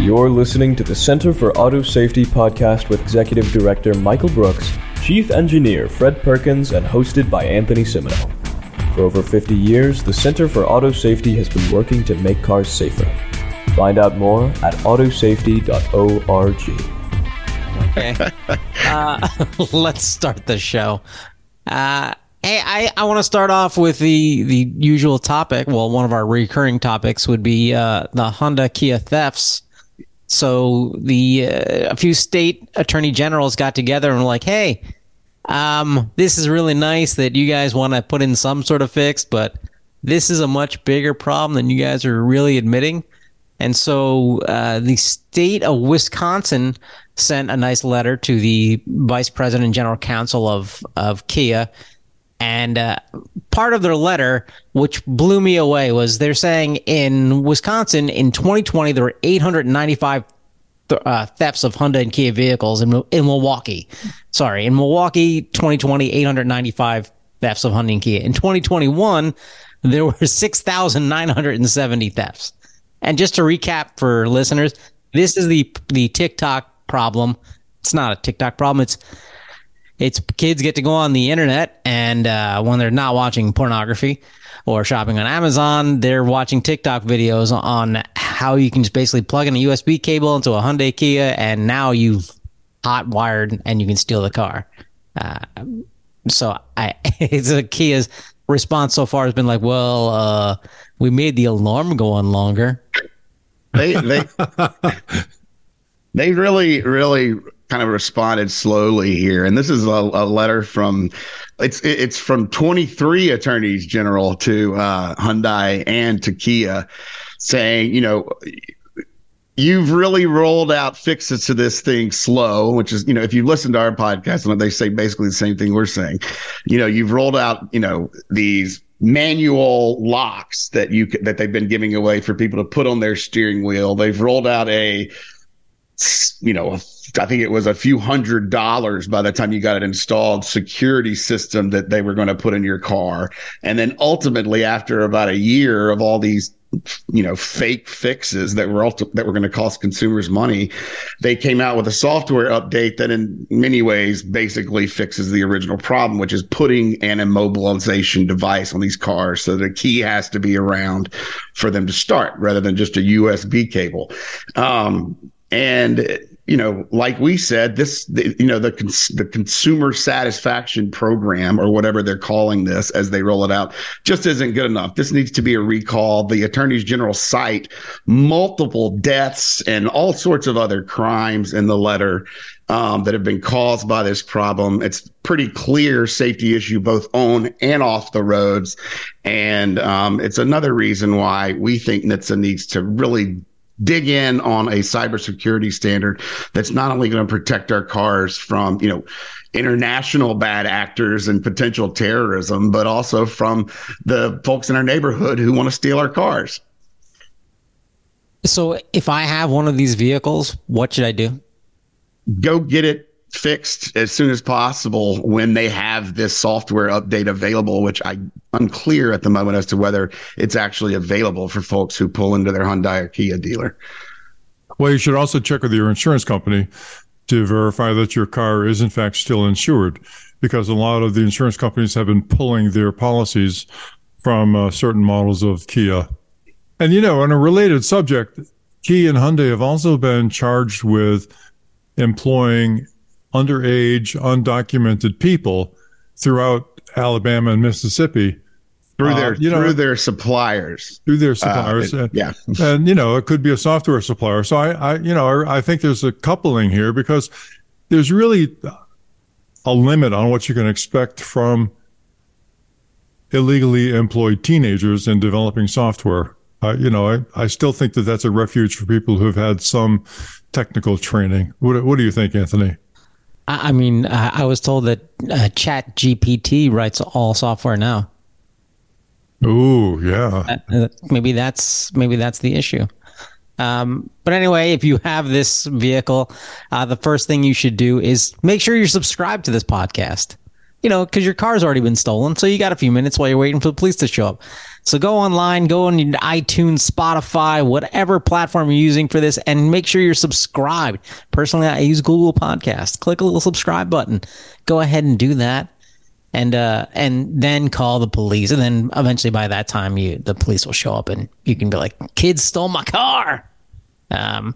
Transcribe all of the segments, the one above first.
You're listening to the Center for Auto Safety podcast with Executive Director Michael Brooks, Chief Engineer Fred Perkins, and hosted by Anthony Cimino. For over 50 years, the Center for Auto Safety has been working to make cars safer. Find out more at autosafety.org. Okay. Uh, let's start the show. Uh, hey, I, I want to start off with the, the usual topic. Well, one of our recurring topics would be uh, the Hyundai Kia thefts. So the uh, a few state attorney generals got together and were like, "Hey, um, this is really nice that you guys want to put in some sort of fix, but this is a much bigger problem than you guys are really admitting." And so uh, the state of Wisconsin sent a nice letter to the vice president and general counsel of of Kia. And uh, part of their letter, which blew me away, was they're saying in Wisconsin in 2020 there were 895 th- uh, thefts of Hyundai and Kia vehicles in in Milwaukee. Sorry, in Milwaukee 2020 895 thefts of Hyundai and Kia. In 2021 there were 6,970 thefts. And just to recap for listeners, this is the the TikTok problem. It's not a TikTok problem. It's it's kids get to go on the internet and uh, when they're not watching pornography or shopping on Amazon, they're watching TikTok videos on how you can just basically plug in a USB cable into a Hyundai Kia and now you've hot wired and you can steal the car. Uh, so I, it's a Kia's response so far has been like, well, uh, we made the alarm go on longer. They they they really really kind of responded slowly here, and this is a, a letter from it's it's from 23 attorneys general to uh, Hyundai and to Kia, saying you know you've really rolled out fixes to this thing slow, which is, you know, if you listen to our podcast, and they say basically the same thing we're saying, you know, you've rolled out, you know, these manual locks that you that they've been giving away for people to put on their steering wheel. They've rolled out a, you know, I think it was a few hundred dollars by the time you got it installed security system that they were going to put in your car. And then ultimately after about a year of all these you know fake fixes that were ulti- that were going to cost consumers money they came out with a software update that in many ways basically fixes the original problem which is putting an immobilization device on these cars so the key has to be around for them to start rather than just a usb cable um, and you know, like we said, this, the, you know, the cons- the consumer satisfaction program or whatever they're calling this as they roll it out just isn't good enough. This needs to be a recall. The attorneys general cite multiple deaths and all sorts of other crimes in the letter um, that have been caused by this problem. It's pretty clear safety issue both on and off the roads, and um, it's another reason why we think NHTSA needs to really dig in on a cybersecurity standard that's not only going to protect our cars from, you know, international bad actors and potential terrorism, but also from the folks in our neighborhood who want to steal our cars. So if I have one of these vehicles, what should I do? Go get it fixed as soon as possible when they have this software update available, which I'm unclear at the moment as to whether it's actually available for folks who pull into their Hyundai or Kia dealer. Well, you should also check with your insurance company to verify that your car is in fact still insured, because a lot of the insurance companies have been pulling their policies from uh, certain models of Kia. And you know, on a related subject, Kia and Hyundai have also been charged with employing underage, undocumented people throughout Alabama and Mississippi. Through their uh, you know, through their suppliers. Through their suppliers. uh, yeah. and you know it could be a software supplier. So I, I you know I think there's a coupling here because there's really a limit on what you can expect from illegally employed teenagers in developing software. Uh, you know I, I still think that that's a refuge for people who've had some technical training. What, what do you think anthony I mean, I was told that uh, Chat GPT writes all software now. Oh yeah. Uh, uh, maybe that's maybe that's the issue. Um, but anyway, if you have this vehicle, uh, the first thing you should do is make sure you're subscribed to this podcast. you know, because your car's already been stolen. So you got a few minutes while you're waiting for the police to show up. So go online, go on iTunes, Spotify, whatever platform you're using for this, and make sure you're subscribed. Personally, I use Google Podcast. Click a little subscribe button. Go ahead and do that. And uh and then call the police. And then eventually by that time you the police will show up and you can be like, kids stole my car. Um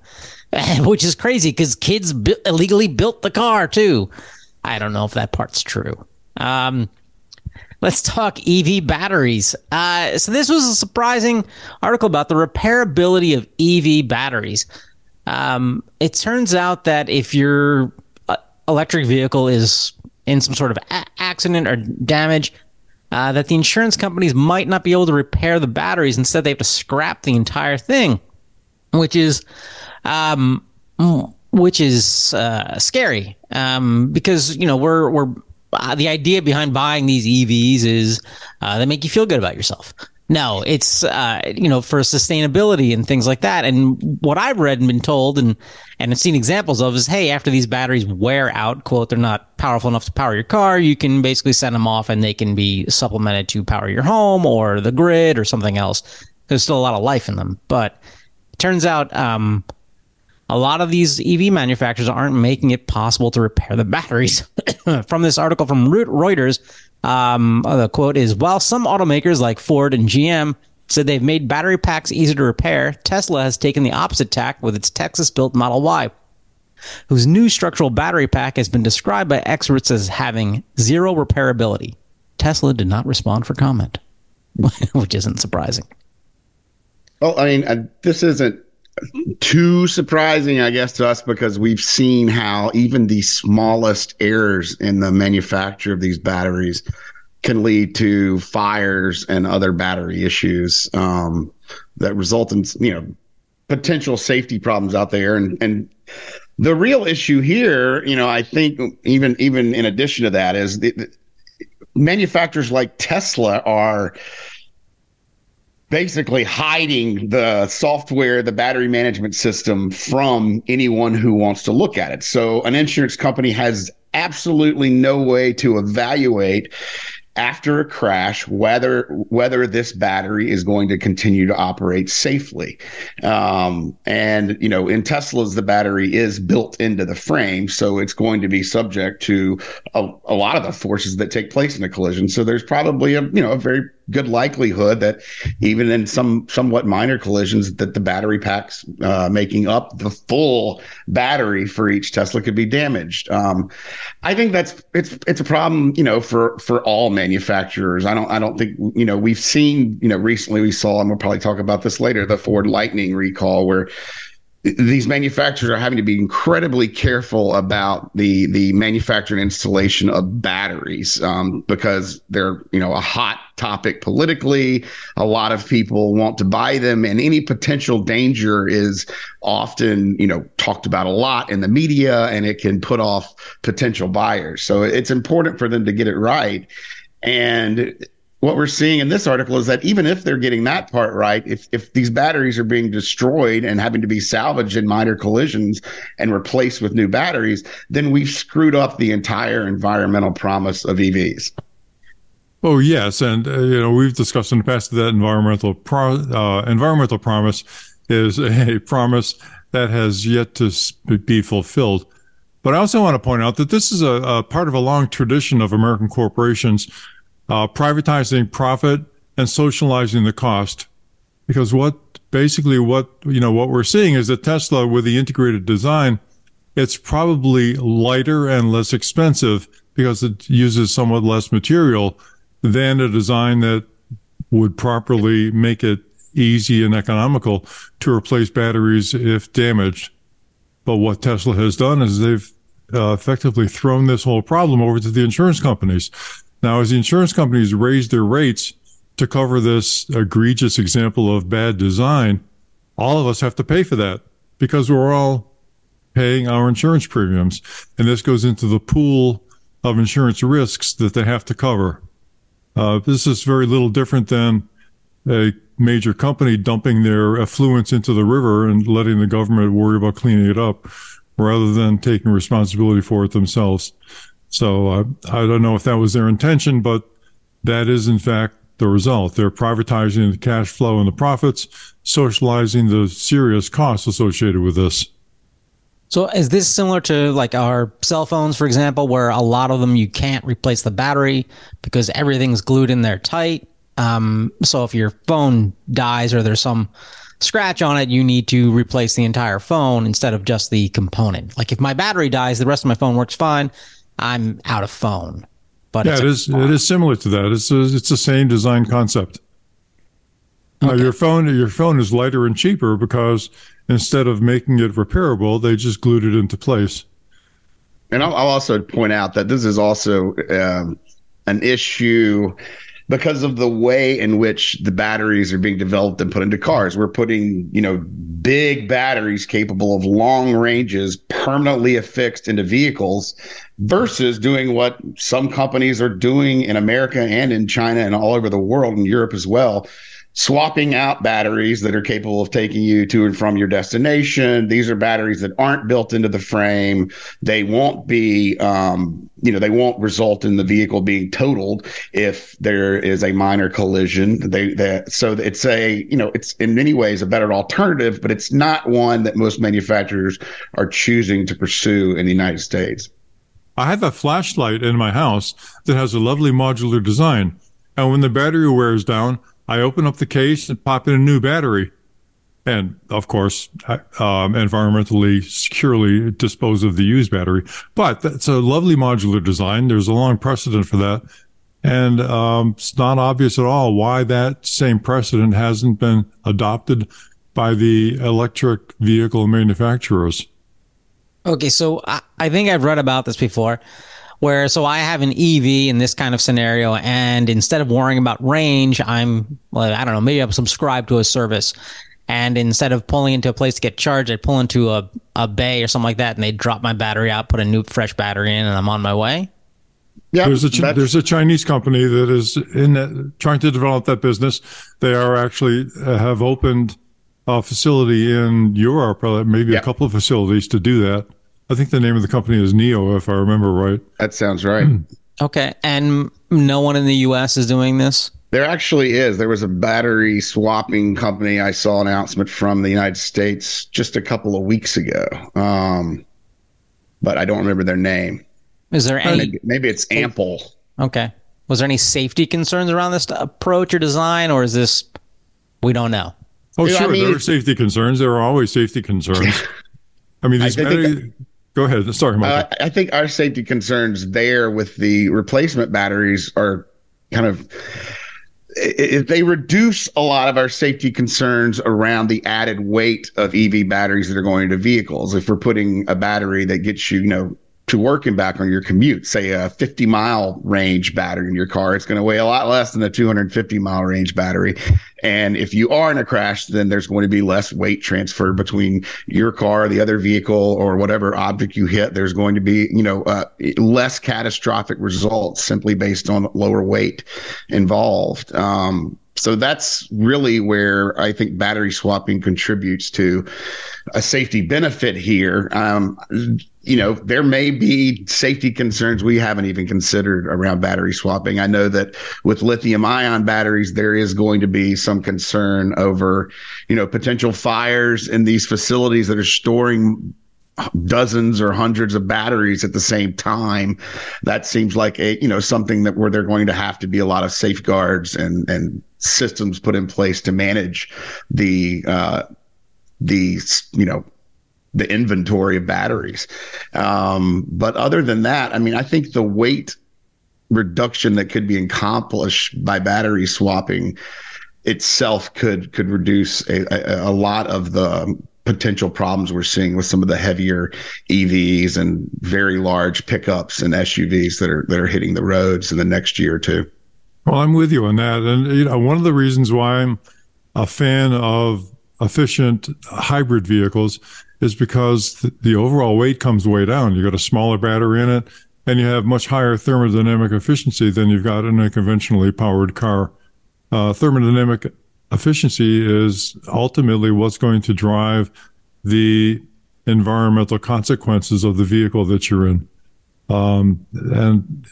which is crazy because kids bu- illegally built the car too. I don't know if that part's true. Um, let's talk EV batteries. Uh, so this was a surprising article about the repairability of EV batteries. Um, it turns out that if your uh, electric vehicle is in some sort of a- accident or damage, uh, that the insurance companies might not be able to repair the batteries. Instead, they have to scrap the entire thing, which is um, which is uh, scary um, because you know we're we're uh, the idea behind buying these EVs is uh, they make you feel good about yourself. No, it's uh, you know for sustainability and things like that. And what I've read and been told and and seen examples of is, hey, after these batteries wear out, quote, they're not powerful enough to power your car. You can basically send them off, and they can be supplemented to power your home or the grid or something else. There's still a lot of life in them, but it turns out um, a lot of these EV manufacturers aren't making it possible to repair the batteries. from this article from Reuters, um, the quote is While some automakers like Ford and GM said they've made battery packs easier to repair, Tesla has taken the opposite tack with its Texas built Model Y, whose new structural battery pack has been described by experts as having zero repairability. Tesla did not respond for comment, which isn't surprising. Well, I mean, uh, this isn't too surprising, I guess, to us because we've seen how even the smallest errors in the manufacture of these batteries can lead to fires and other battery issues um, that result in you know potential safety problems out there. And and the real issue here, you know, I think even even in addition to that is the, the manufacturers like Tesla are basically hiding the software, the battery management system from anyone who wants to look at it. So an insurance company has absolutely no way to evaluate after a crash whether whether this battery is going to continue to operate safely um, and you know in teslas the battery is built into the frame so it's going to be subject to a, a lot of the forces that take place in a collision so there's probably a you know a very good likelihood that even in some somewhat minor collisions that the battery packs uh, making up the full battery for each Tesla could be damaged. Um, I think that's it's it's a problem, you know, for for all manufacturers. I don't I don't think you know we've seen you know recently we saw and we'll probably talk about this later the Ford Lightning recall where these manufacturers are having to be incredibly careful about the the manufacture and installation of batteries um, because they're you know a hot topic politically. A lot of people want to buy them, and any potential danger is often you know talked about a lot in the media, and it can put off potential buyers. So it's important for them to get it right. And what we're seeing in this article is that even if they're getting that part right, if if these batteries are being destroyed and having to be salvaged in minor collisions and replaced with new batteries, then we've screwed up the entire environmental promise of EVs. Oh yes, and uh, you know we've discussed in the past that environmental pro- uh, environmental promise is a promise that has yet to be fulfilled. But I also want to point out that this is a, a part of a long tradition of American corporations uh, privatizing profit and socializing the cost. Because what basically what you know what we're seeing is that Tesla with the integrated design, it's probably lighter and less expensive because it uses somewhat less material than a design that would properly make it easy and economical to replace batteries if damaged. But what Tesla has done is they've uh, effectively thrown this whole problem over to the insurance companies. Now, as the insurance companies raise their rates to cover this egregious example of bad design, all of us have to pay for that because we're all paying our insurance premiums. And this goes into the pool of insurance risks that they have to cover. Uh, this is very little different than a major company dumping their effluents into the river and letting the government worry about cleaning it up rather than taking responsibility for it themselves. So uh, I don't know if that was their intention, but that is in fact the result. They're privatizing the cash flow and the profits, socializing the serious costs associated with this. So is this similar to like our cell phones, for example, where a lot of them you can't replace the battery because everything's glued in there tight? Um, so if your phone dies or there's some scratch on it, you need to replace the entire phone instead of just the component. Like if my battery dies, the rest of my phone works fine. I'm out of phone. But yeah, it is. It is similar to that. It's a, it's the same design concept. Okay. Now your phone your phone is lighter and cheaper because instead of making it repairable, they just glued it into place. And I'll, I'll also point out that this is also um, an issue because of the way in which the batteries are being developed and put into cars. We're putting, you know, big batteries capable of long ranges permanently affixed into vehicles versus doing what some companies are doing in America and in China and all over the world and Europe as well swapping out batteries that are capable of taking you to and from your destination. These are batteries that aren't built into the frame. They won't be, um, you know, they won't result in the vehicle being totaled if there is a minor collision. They, that so it's a, you know, it's in many ways a better alternative, but it's not one that most manufacturers are choosing to pursue in the United States. I have a flashlight in my house that has a lovely modular design. And when the battery wears down, I open up the case and pop in a new battery. And of course, um, environmentally securely dispose of the used battery. But that's a lovely modular design. There's a long precedent for that. And um, it's not obvious at all why that same precedent hasn't been adopted by the electric vehicle manufacturers. Okay, so I, I think I've read about this before where so I have an EV in this kind of scenario, and instead of worrying about range, I'm well, I don't know, maybe I'm subscribed to a service. And instead of pulling into a place to get charged, I pull into a, a bay or something like that, and they drop my battery out, put a new fresh battery in, and I'm on my way. Yeah, there's a there's a Chinese company that is in that, trying to develop that business. They are actually uh, have opened a facility in Europe, maybe yeah. a couple of facilities to do that. I think the name of the company is NIO, if I remember right. That sounds right. okay. And no one in the U.S. is doing this? There actually is. There was a battery swapping company I saw an announcement from the United States just a couple of weeks ago. Um, but I don't remember their name. Is there any? Maybe, maybe it's Ample. Okay. Was there any safety concerns around this approach or design, or is this we don't know? Oh, sure. I mean, there are safety concerns. There are always safety concerns. I mean, these I battery, Go ahead. Sorry, Michael. Uh, I think our safety concerns there with the replacement batteries are kind of it, they reduce a lot of our safety concerns around the added weight of EV batteries that are going into vehicles. If we're putting a battery that gets you, you know, to work and back on your commute, say a 50 mile range battery in your car, it's going to weigh a lot less than a 250 mile range battery. And if you are in a crash, then there's going to be less weight transfer between your car, the other vehicle, or whatever object you hit. There's going to be, you know, uh, less catastrophic results simply based on lower weight involved. Um, so that's really where I think battery swapping contributes to a safety benefit here. Um, you know, there may be safety concerns we haven't even considered around battery swapping. I know that with lithium ion batteries, there is going to be some concern over, you know, potential fires in these facilities that are storing dozens or hundreds of batteries at the same time. That seems like a, you know, something that where they're going to have to be a lot of safeguards and, and systems put in place to manage the, uh, the, you know, the inventory of batteries. Um, but other than that, I mean, I think the weight reduction that could be accomplished by battery swapping itself could could reduce a, a, a lot of the potential problems we're seeing with some of the heavier EVs and very large pickups and SUVs that are that are hitting the roads in the next year or two. Well, I'm with you on that, and you know, one of the reasons why I'm a fan of efficient hybrid vehicles is because the overall weight comes way down. You got a smaller battery in it, and you have much higher thermodynamic efficiency than you've got in a conventionally powered car. Uh, thermodynamic efficiency is ultimately what's going to drive the environmental consequences of the vehicle that you're in. Um, and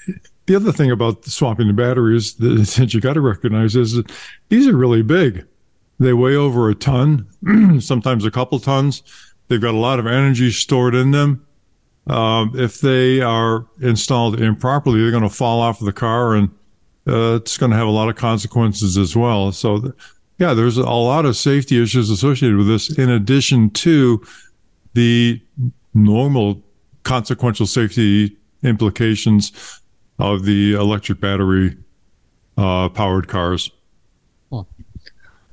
the other thing about swapping the batteries that you got to recognize is that these are really big. They weigh over a ton, sometimes a couple tons. They've got a lot of energy stored in them. Um, if they are installed improperly, they're going to fall off of the car and uh, it's going to have a lot of consequences as well. So, th- yeah, there's a lot of safety issues associated with this, in addition to the normal consequential safety implications of the electric battery uh, powered cars.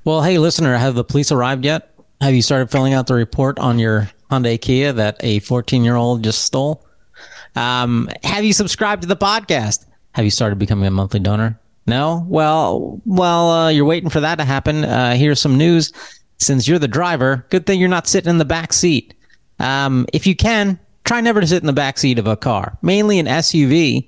Well, hey, listener, have the police arrived yet? Have you started filling out the report on your Hyundai Kia that a 14 year old just stole? Um, have you subscribed to the podcast? Have you started becoming a monthly donor? No? Well, well, uh, you're waiting for that to happen. Uh, here's some news. Since you're the driver, good thing you're not sitting in the back seat. Um, if you can, try never to sit in the back seat of a car, mainly an SUV.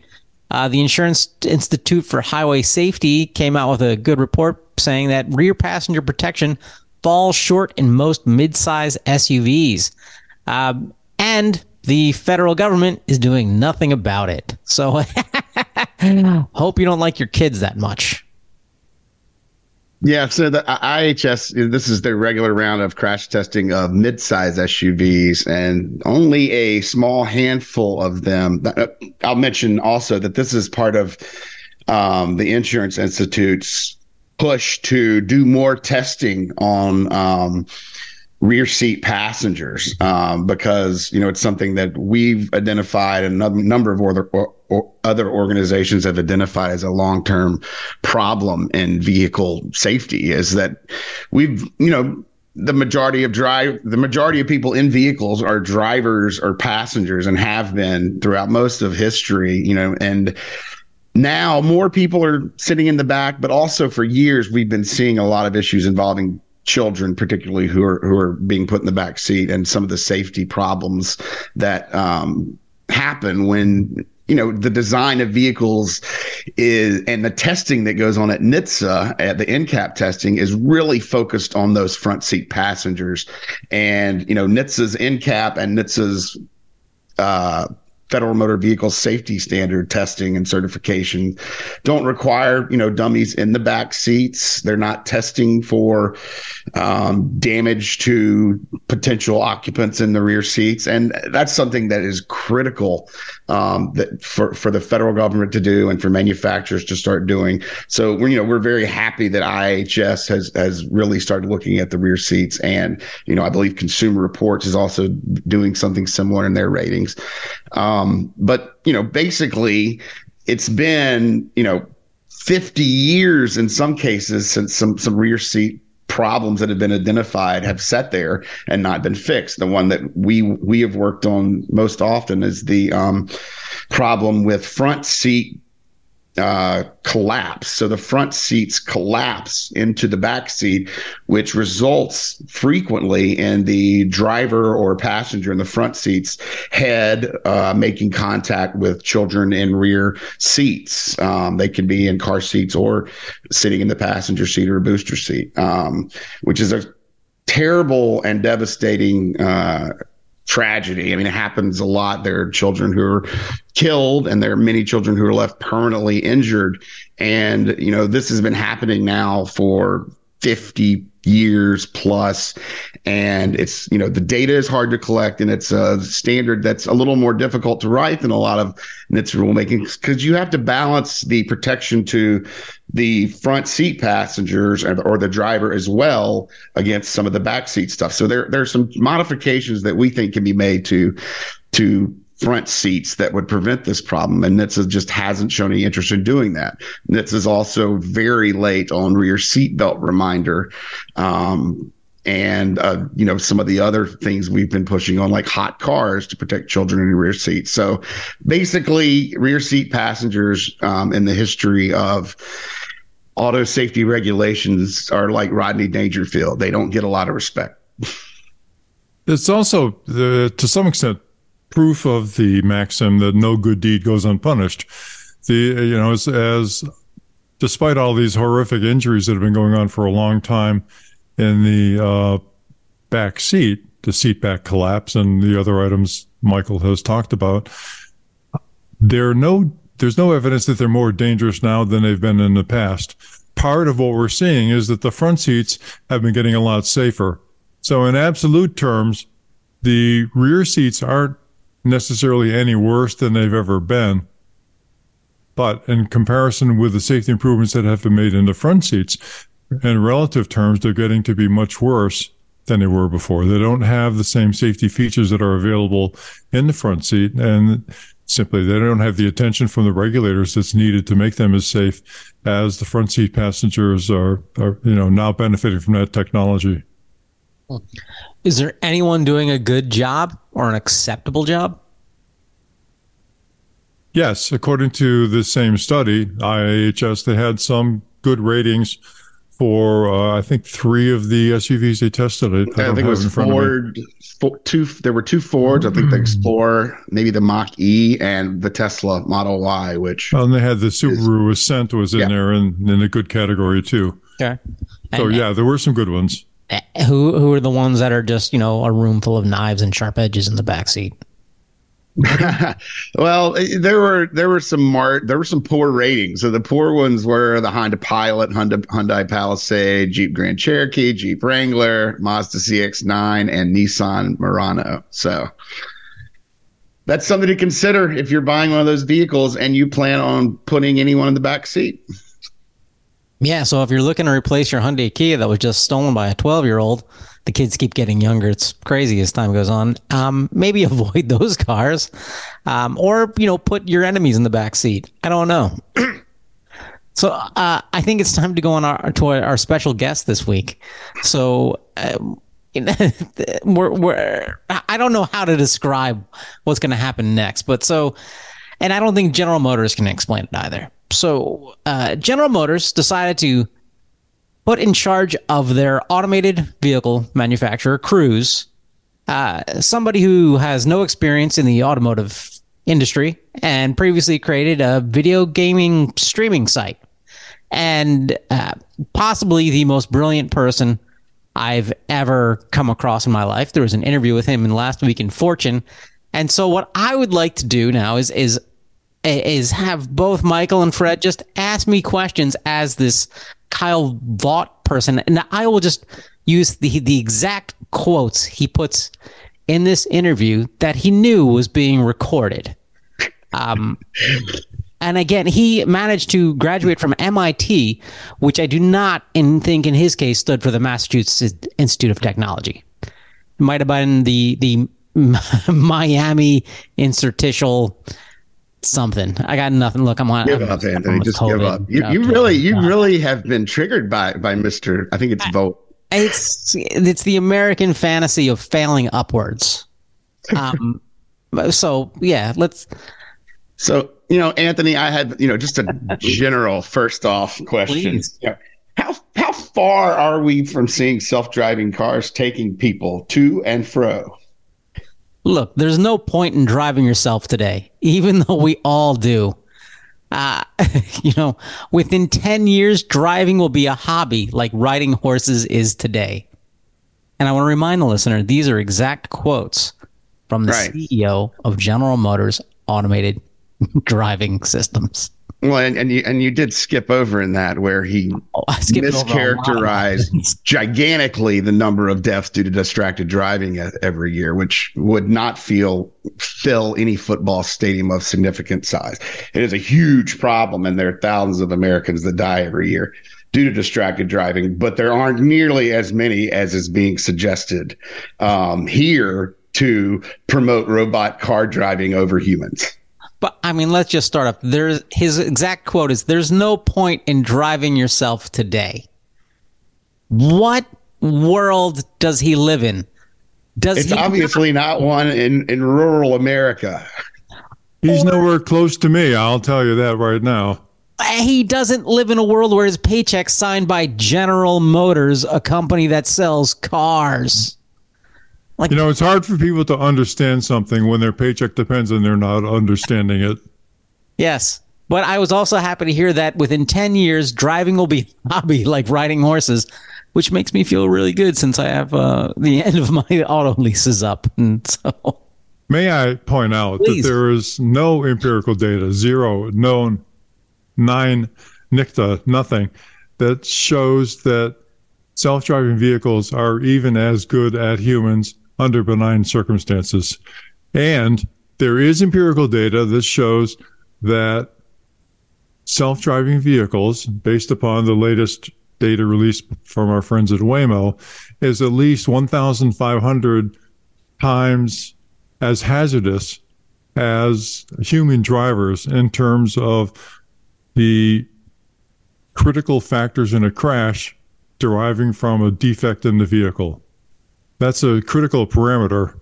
Uh, the Insurance Institute for Highway Safety came out with a good report saying that rear passenger protection falls short in most midsize SUVs. Um, and the federal government is doing nothing about it. So hope you don't like your kids that much. Yeah, so the IIHS, this is their regular round of crash testing of midsize SUVs, and only a small handful of them. Uh, I'll mention also that this is part of um, the Insurance Institute's push to do more testing on um, rear seat passengers um, because you know it's something that we've identified and a number of other or, other organizations have identified as a long-term problem in vehicle safety is that we've you know the majority of drive the majority of people in vehicles are drivers or passengers and have been throughout most of history you know and now more people are sitting in the back but also for years we've been seeing a lot of issues involving children particularly who are who are being put in the back seat and some of the safety problems that um, happen when you know the design of vehicles is and the testing that goes on at NHTSA at the NCAP testing is really focused on those front seat passengers. And you know NHTSA's NCAP and NHTSA's uh, Federal Motor Vehicle Safety Standard testing and certification don't require you know dummies in the back seats. They're not testing for um, damage to potential occupants in the rear seats, and that's something that is critical um, that for for the federal government to do and for manufacturers to start doing. So we're you know we're very happy that IIHS has has really started looking at the rear seats, and you know I believe Consumer Reports is also doing something similar in their ratings. Um, but you know, basically, it's been you know 50 years in some cases since some some rear seat problems that have been identified have sat there and not been fixed. The one that we we have worked on most often is the um, problem with front seat uh, collapse. So the front seats collapse into the back seat, which results frequently in the driver or passenger in the front seats head uh, making contact with children in rear seats. Um, they can be in car seats or sitting in the passenger seat or booster seat, um, which is a terrible and devastating uh, tragedy. I mean, it happens a lot. There are children who are killed and there are many children who are left permanently injured. And, you know, this has been happening now for 50 years plus and it's you know the data is hard to collect and it's a standard that's a little more difficult to write than a lot of NHTSA rulemaking because you have to balance the protection to the front seat passengers or the driver as well against some of the back seat stuff. So there there's some modifications that we think can be made to to front seats that would prevent this problem. And NHTSA just hasn't shown any interest in doing that. NHTSA is also very late on rear seatbelt reminder. Um, and uh, you know some of the other things we've been pushing on like hot cars to protect children in rear seats so basically rear seat passengers um, in the history of auto safety regulations are like rodney dangerfield they don't get a lot of respect it's also the, to some extent proof of the maxim that no good deed goes unpunished. The you know as, as despite all these horrific injuries that have been going on for a long time in the uh, back seat, the seat back collapse, and the other items Michael has talked about. There no there's no evidence that they're more dangerous now than they've been in the past. Part of what we're seeing is that the front seats have been getting a lot safer. So in absolute terms, the rear seats aren't necessarily any worse than they've ever been. But in comparison with the safety improvements that have been made in the front seats, in relative terms, they're getting to be much worse than they were before. They don't have the same safety features that are available in the front seat. And simply, they don't have the attention from the regulators that's needed to make them as safe as the front seat passengers are, are you know, now benefiting from that technology. Is there anyone doing a good job or an acceptable job? Yes, according to the same study, IIHS, they had some good ratings for uh, I think three of the SUVs they tested. I, I, I think it was Ford. Four, two. There were two Fords. I think the Explorer, maybe the Mach E, and the Tesla Model Y. Which well, and they had the Subaru is, Ascent was in yeah. there and in a good category too. Okay. So and, yeah, there were some good ones. Eh, who who are the ones that are just you know a room full of knives and sharp edges in the back seat? well, there were there were some mar- there were some poor ratings. So the poor ones were the Honda Pilot, Honda Hyundai Palisade, Jeep Grand Cherokee, Jeep Wrangler, Mazda CX-9, and Nissan Murano. So that's something to consider if you're buying one of those vehicles and you plan on putting anyone in the back seat. Yeah, so if you're looking to replace your Hyundai Kia that was just stolen by a 12 year old, the kids keep getting younger. It's crazy as time goes on. Um, maybe avoid those cars, um, or you know, put your enemies in the back seat. I don't know. so uh, I think it's time to go on our to our special guest this week. So. Um, we're, we're, I don't know how to describe what's going to happen next, but so, and I don't think General Motors can explain it either. So, uh, General Motors decided to put in charge of their automated vehicle manufacturer, Cruise, uh, somebody who has no experience in the automotive industry and previously created a video gaming streaming site. And uh, possibly the most brilliant person I've ever come across in my life. There was an interview with him in last week in Fortune. And so what I would like to do now is is is have both Michael and Fred just ask me questions as this Kyle Vogt person, and I will just use the the exact quotes he puts in this interview that he knew was being recorded. Um, and again, he managed to graduate from MIT, which I do not in, think in his case stood for the Massachusetts Institute of Technology. Might have been the the Miami Interstitial something. I got nothing. Look, I'm on. Give I'm, up, Anthony. Just COVID. give up. You, you really, you really have been triggered by by Mister. I think it's Vogt. It's it's the American fantasy of failing upwards. Um. so yeah, let's. So you know, Anthony, I had you know just a general first off question. Yeah. How how far are we from seeing self driving cars taking people to and fro? Look, there's no point in driving yourself today, even though we all do. Uh, you know, within 10 years, driving will be a hobby like riding horses is today. And I want to remind the listener these are exact quotes from the right. CEO of General Motors Automated Driving Systems. Well, and, and you and you did skip over in that where he oh, mischaracterized gigantically the number of deaths due to distracted driving every year, which would not feel fill any football stadium of significant size. It is a huge problem, and there are thousands of Americans that die every year due to distracted driving, but there aren't nearly as many as is being suggested um, here to promote robot car driving over humans. But I mean, let's just start up. There's his exact quote is there's no point in driving yourself today. What world does he live in? Does it's obviously not one in, in rural America. He's nowhere close to me, I'll tell you that right now. He doesn't live in a world where his paycheck's signed by General Motors, a company that sells cars. Like, you know, it's hard for people to understand something when their paycheck depends and they're not understanding it. Yes. But I was also happy to hear that within 10 years, driving will be a hobby like riding horses, which makes me feel really good since I have uh, the end of my auto leases up. And so. May I point out Please. that there is no empirical data, zero, known, nine, NICTA, nothing, that shows that self driving vehicles are even as good at humans under benign circumstances. And there is empirical data that shows that self driving vehicles, based upon the latest data released from our friends at Waymo, is at least 1,500 times as hazardous as human drivers in terms of the critical factors in a crash deriving from a defect in the vehicle. That's a critical parameter.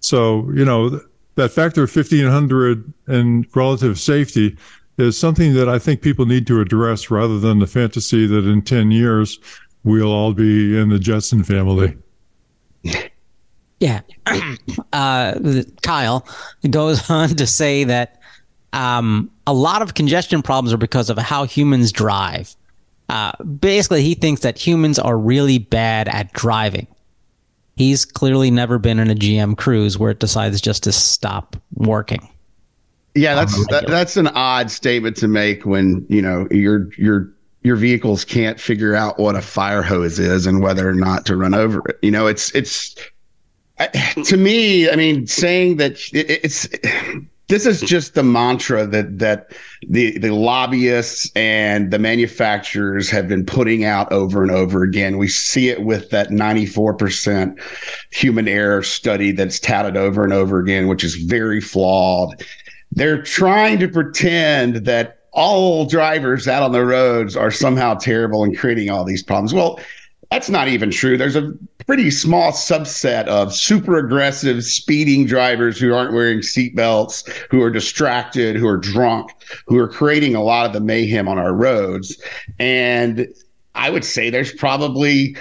So, you know, that factor of 1500 in relative safety is something that I think people need to address rather than the fantasy that in 10 years we'll all be in the Jetson family. Yeah. uh, Kyle goes on to say that um, a lot of congestion problems are because of how humans drive. Uh, basically, he thinks that humans are really bad at driving. He's clearly never been in a GM cruise where it decides just to stop working. Yeah, that's um, that, that's an odd statement to make when you know your your your vehicles can't figure out what a fire hose is and whether or not to run over it. You know, it's it's to me. I mean, saying that it, it's this is just the mantra that that the the lobbyists and the manufacturers have been putting out over and over again. We see it with that 94% human error study that's touted over and over again, which is very flawed. They're trying to pretend that all drivers out on the roads are somehow terrible and creating all these problems. Well, that's not even true. There's a pretty small subset of super aggressive speeding drivers who aren't wearing seatbelts, who are distracted, who are drunk, who are creating a lot of the mayhem on our roads. And I would say there's probably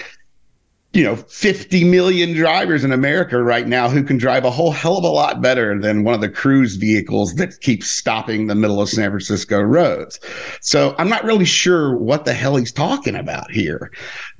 you know 50 million drivers in America right now who can drive a whole hell of a lot better than one of the cruise vehicles that keeps stopping the middle of San Francisco roads. So I'm not really sure what the hell he's talking about here.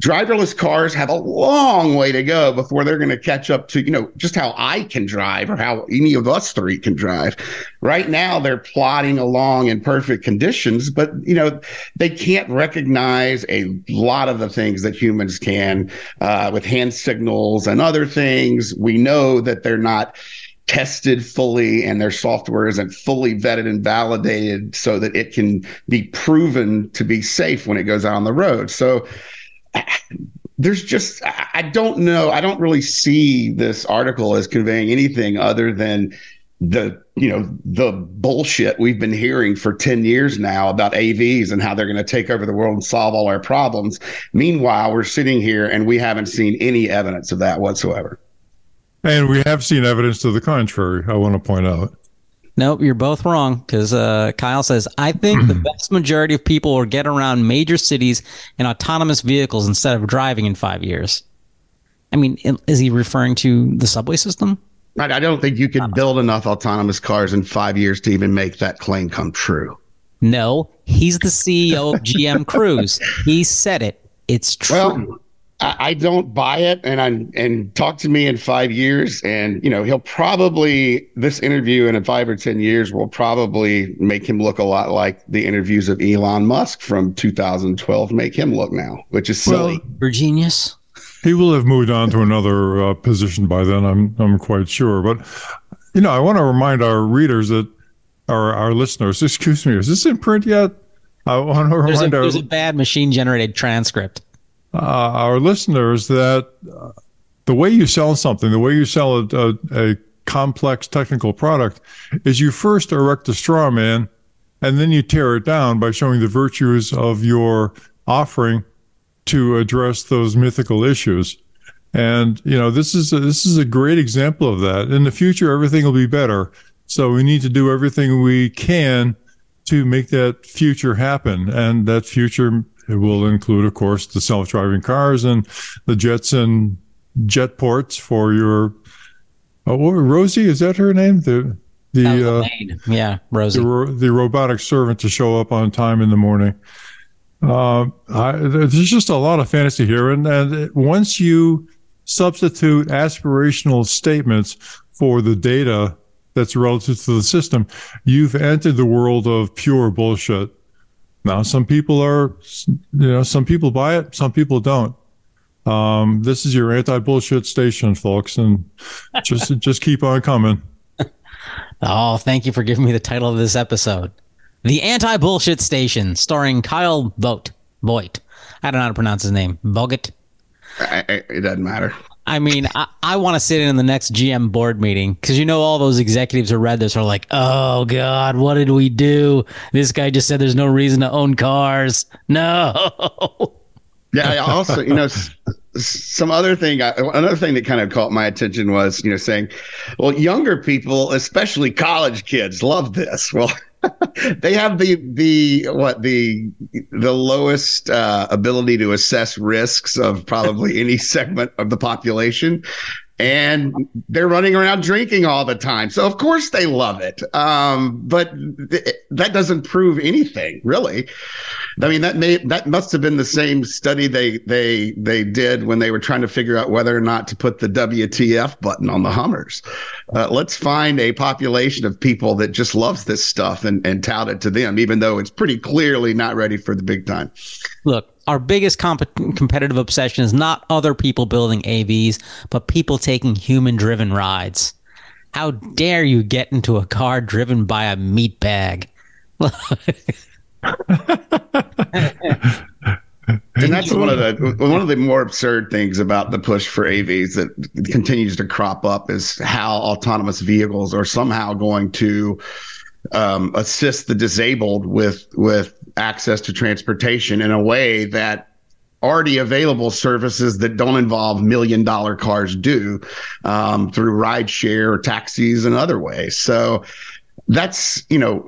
Driverless cars have a long way to go before they're going to catch up to, you know, just how I can drive or how any of us three can drive. Right now they're plodding along in perfect conditions, but you know, they can't recognize a lot of the things that humans can. Uh, uh, with hand signals and other things. We know that they're not tested fully and their software isn't fully vetted and validated so that it can be proven to be safe when it goes out on the road. So there's just, I don't know. I don't really see this article as conveying anything other than the you know the bullshit we've been hearing for 10 years now about AVs and how they're going to take over the world and solve all our problems meanwhile we're sitting here and we haven't seen any evidence of that whatsoever and we have seen evidence to the contrary i want to point out Nope, you're both wrong because uh, Kyle says, I think the vast majority of people will get around major cities in autonomous vehicles instead of driving in five years. I mean, is he referring to the subway system? I don't think you could build enough autonomous cars in five years to even make that claim come true. No, he's the CEO of GM Cruise. He said it. It's true. Well, I don't buy it, and I and talk to me in five years, and you know he'll probably this interview in five or ten years will probably make him look a lot like the interviews of Elon Musk from 2012 make him look now, which is silly. Well, Virginius. He will have moved on to another uh, position by then. I'm I'm quite sure. But you know, I want to remind our readers that our our listeners. Excuse me, is this in print yet? I want to remind there's a, our, there's a bad machine generated transcript. Uh, our listeners that uh, the way you sell something, the way you sell a, a, a complex technical product, is you first erect a straw man, and then you tear it down by showing the virtues of your offering to address those mythical issues. And you know, this is a, this is a great example of that. In the future, everything will be better. So we need to do everything we can to make that future happen. And that future will include, of course, the self-driving cars and the jets and jet ports for your. Oh, Rosie is that her name? The the uh, yeah, Rosie, the, the robotic servant to show up on time in the morning. Uh, I, there's just a lot of fantasy here, and, and once you substitute aspirational statements for the data that's relative to the system, you've entered the world of pure bullshit. Now, some people are, you know, some people buy it, some people don't. Um, this is your anti-bullshit station, folks, and just just keep on coming. Oh, thank you for giving me the title of this episode. The Anti Bullshit Station, starring Kyle Vogt. Voigt. I don't know how to pronounce his name. I, it doesn't matter. I mean, I, I want to sit in the next GM board meeting because you know all those executives who read this are like, "Oh God, what did we do? This guy just said there's no reason to own cars." No. Yeah. I also, you know, some other thing, another thing that kind of caught my attention was, you know, saying, well, younger people, especially college kids, love this. Well, they have the the what the the lowest uh, ability to assess risks of probably any segment of the population and they're running around drinking all the time. So of course they love it. Um, but th- that doesn't prove anything really. I mean that may that must have been the same study they they they did when they were trying to figure out whether or not to put the wtf button on the hummers. Uh, let's find a population of people that just loves this stuff and, and tout it to them, even though it's pretty clearly not ready for the big time. Look, our biggest comp- competitive obsession is not other people building AVs, but people taking human driven rides. How dare you get into a car driven by a meat bag? And that's one of the one of the more absurd things about the push for AVs that continues to crop up is how autonomous vehicles are somehow going to um, assist the disabled with with access to transportation in a way that already available services that don't involve million dollar cars do um, through rideshare or taxis and other ways. So that's you know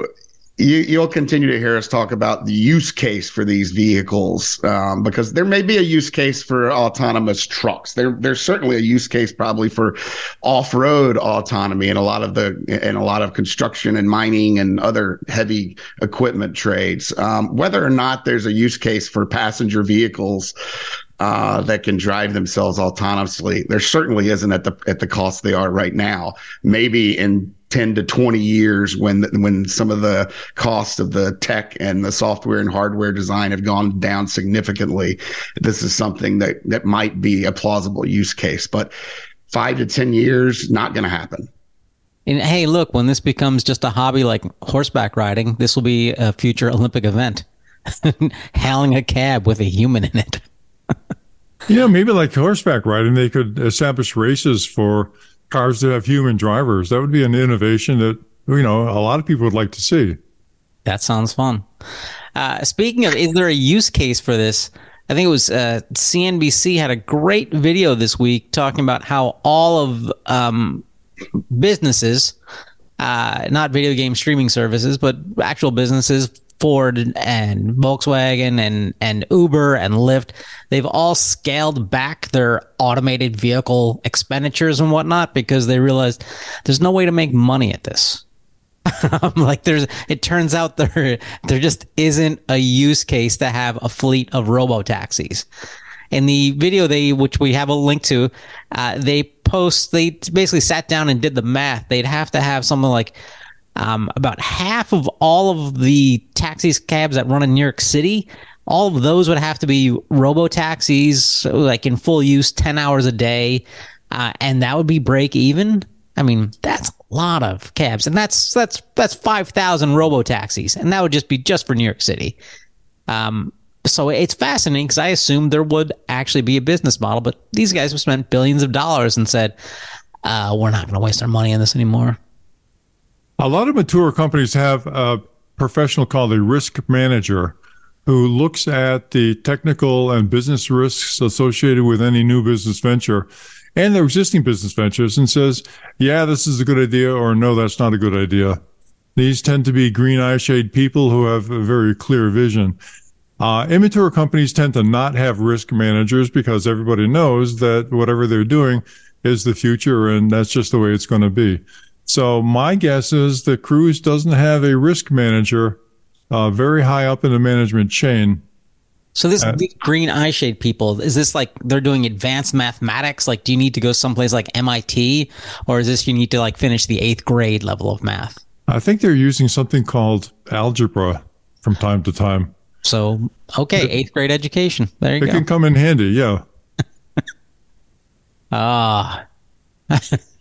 you, you'll continue to hear us talk about the use case for these vehicles um, because there may be a use case for autonomous trucks. There, there's certainly a use case probably for off-road autonomy and a lot of the and a lot of construction and mining and other heavy equipment trades. Um, whether or not there's a use case for passenger vehicles uh, that can drive themselves autonomously. There certainly isn't at the at the cost they are right now. Maybe in 10 to 20 years when when some of the cost of the tech and the software and hardware design have gone down significantly this is something that that might be a plausible use case but 5 to 10 years not going to happen And hey, look, when this becomes just a hobby like horseback riding, this will be a future Olympic event. Hailing a cab with a human in it. Yeah, maybe like horseback riding, they could establish races for cars that have human drivers. That would be an innovation that you know a lot of people would like to see. That sounds fun. Uh, speaking of, is there a use case for this? I think it was uh, CNBC had a great video this week talking about how all of um, businesses, uh, not video game streaming services, but actual businesses, Ford and Volkswagen and, and Uber and Lyft, they've all scaled back their automated vehicle expenditures and whatnot because they realized there's no way to make money at this. like there's it turns out there there just isn't a use case to have a fleet of robo taxis in the video they which we have a link to uh, they post they basically sat down and did the math they'd have to have something like um, about half of all of the taxis cabs that run in new york city all of those would have to be robo taxis like in full use 10 hours a day. Uh, and that would be break even. I mean that's a lot of cabs and that's that's that's 5000 robo taxis and that would just be just for new york city. Um, so it's fascinating because I assumed there would actually be a business model, but these guys have spent billions of dollars and said, uh, we're not going to waste our money on this anymore. A lot of mature companies have a professional called a risk manager who looks at the technical and business risks associated with any new business venture and their existing business ventures and says, yeah, this is a good idea, or no, that's not a good idea. These tend to be green eye shade people who have a very clear vision. Uh, immature companies tend to not have risk managers because everybody knows that whatever they're doing is the future and that's just the way it's going to be. So my guess is that Cruise doesn't have a risk manager uh, very high up in the management chain. So this uh, green eye shade people, is this like they're doing advanced mathematics? Like, do you need to go someplace like MIT, or is this you need to like finish the eighth grade level of math? I think they're using something called algebra from time to time. So okay, eighth grade education. There you it go. It can come in handy. Yeah. Ah.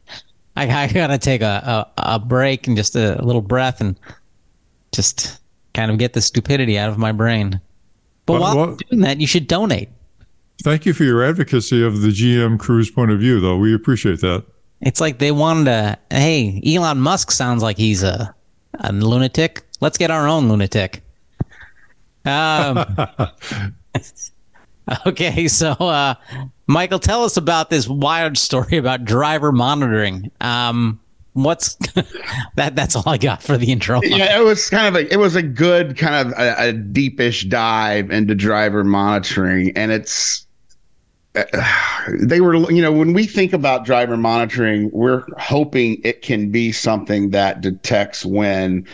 I, I gotta take a, a, a break and just a little breath and just kind of get the stupidity out of my brain. But while well, doing that, you should donate. Thank you for your advocacy of the GM Cruise point of view, though. We appreciate that. It's like they wanted to. Hey, Elon Musk sounds like he's a, a lunatic. Let's get our own lunatic. Um, okay, so uh, Michael, tell us about this wild story about driver monitoring. Um, what's that that's all i got for the intro yeah it was kind of a it was a good kind of a, a deepish dive into driver monitoring and it's uh, they were you know when we think about driver monitoring we're hoping it can be something that detects when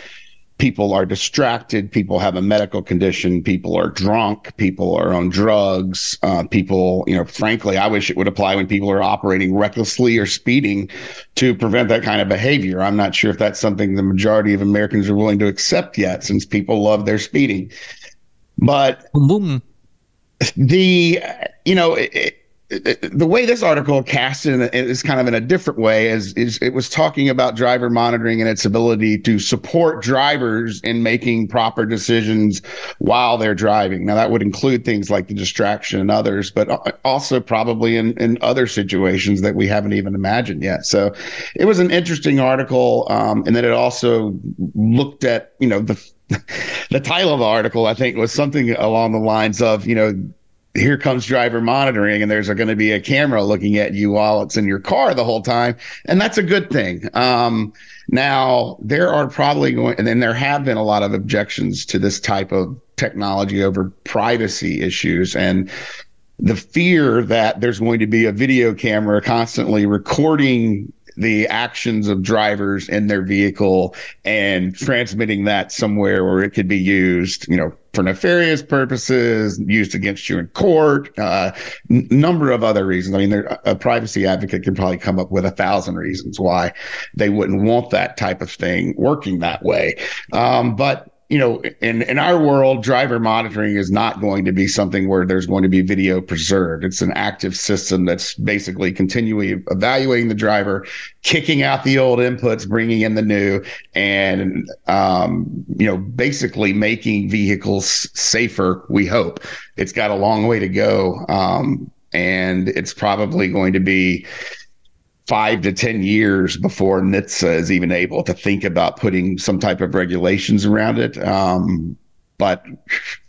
people are distracted, people have a medical condition, people are drunk, people are on drugs, uh, people, you know, frankly, I wish it would apply when people are operating recklessly or speeding to prevent that kind of behavior. I'm not sure if that's something the majority of Americans are willing to accept yet, since people love their speeding. But Boom. the, you know, it, the way this article cast is kind of in a different way is, is it was talking about driver monitoring and its ability to support drivers in making proper decisions while they're driving. Now that would include things like the distraction and others, but also probably in, in other situations that we haven't even imagined yet. So it was an interesting article. Um, and then it also looked at, you know, the the title of the article, I think, was something along the lines of, you know, here comes driver monitoring and there's going to be a camera looking at you while it's in your car the whole time and that's a good thing. Um, now there are probably going and then there have been a lot of objections to this type of technology over privacy issues and the fear that there's going to be a video camera constantly recording the actions of drivers in their vehicle and transmitting that somewhere where it could be used, you know, for nefarious purposes, used against you in court, uh, n- number of other reasons. I mean, there, a privacy advocate can probably come up with a thousand reasons why they wouldn't want that type of thing working that way. Um, but you know, in, in our world, driver monitoring is not going to be something where there's going to be video preserved. It's an active system that's basically continually evaluating the driver, kicking out the old inputs, bringing in the new, and, um, you know, basically making vehicles safer. We hope it's got a long way to go. Um, and it's probably going to be, five to 10 years before NHTSA is even able to think about putting some type of regulations around it. Um, but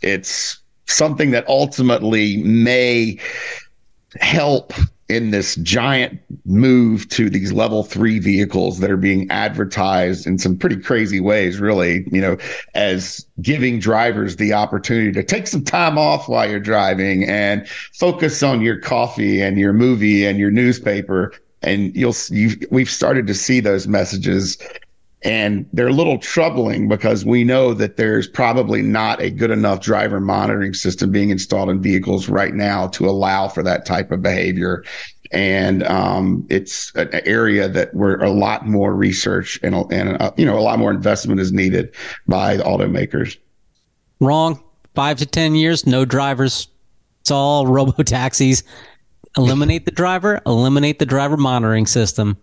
it's something that ultimately may help in this giant move to these level three vehicles that are being advertised in some pretty crazy ways, really, you know, as giving drivers the opportunity to take some time off while you're driving and focus on your coffee and your movie and your newspaper and you'll you we've started to see those messages and they're a little troubling because we know that there's probably not a good enough driver monitoring system being installed in vehicles right now to allow for that type of behavior. And um, it's an area that where a lot more research and, and uh, you know a lot more investment is needed by the automakers. Wrong. Five to ten years no drivers. It's all robo taxis eliminate the driver, eliminate the driver monitoring system.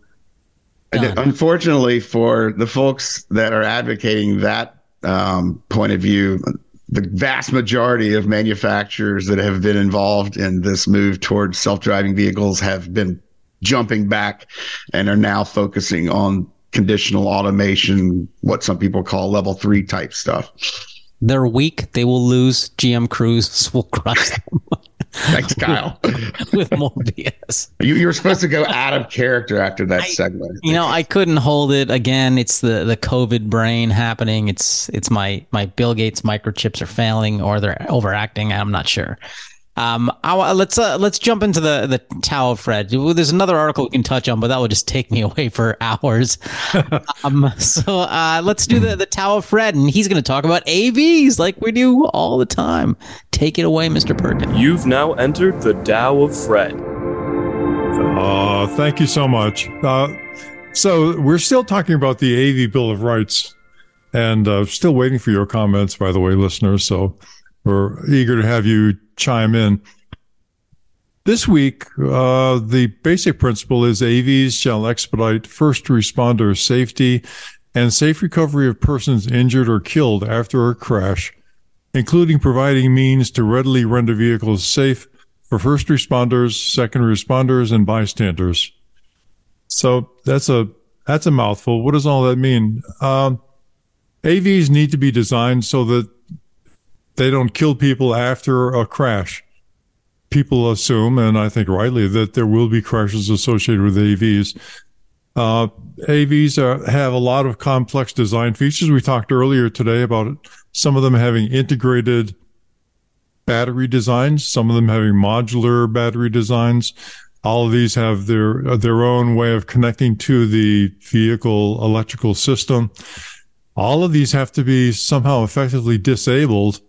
Done. Unfortunately, for the folks that are advocating that um, point of view, the vast majority of manufacturers that have been involved in this move towards self-driving vehicles have been jumping back and are now focusing on conditional automation, what some people call level three type stuff. They're weak. They will lose. GM Cruise will crush them. Thanks, Kyle. with more BS. You, you were supposed to go out of character after that I, segment. You know, I couldn't hold it. Again, it's the the COVID brain happening. It's it's my my Bill Gates microchips are failing or they're overacting. I'm not sure. Um, I, let's uh, let's jump into the the Tao of Fred. There's another article we can touch on, but that would just take me away for hours. um, so uh, let's do the the Tao of Fred, and he's going to talk about AVs like we do all the time. Take it away, Mr. Perkins. You've now entered the Tao of Fred. Uh, thank you so much. Uh, so we're still talking about the AV Bill of Rights, and uh, still waiting for your comments, by the way, listeners. So we're eager to have you chime in. This week, uh, the basic principle is AVs shall expedite first responder safety and safe recovery of persons injured or killed after a crash, including providing means to readily render vehicles safe for first responders, second responders, and bystanders. So that's a that's a mouthful. What does all that mean? Um, AVs need to be designed so that they don't kill people after a crash. People assume, and I think rightly, that there will be crashes associated with AVs. Uh, AVs are, have a lot of complex design features. We talked earlier today about some of them having integrated battery designs, some of them having modular battery designs. All of these have their their own way of connecting to the vehicle electrical system. All of these have to be somehow effectively disabled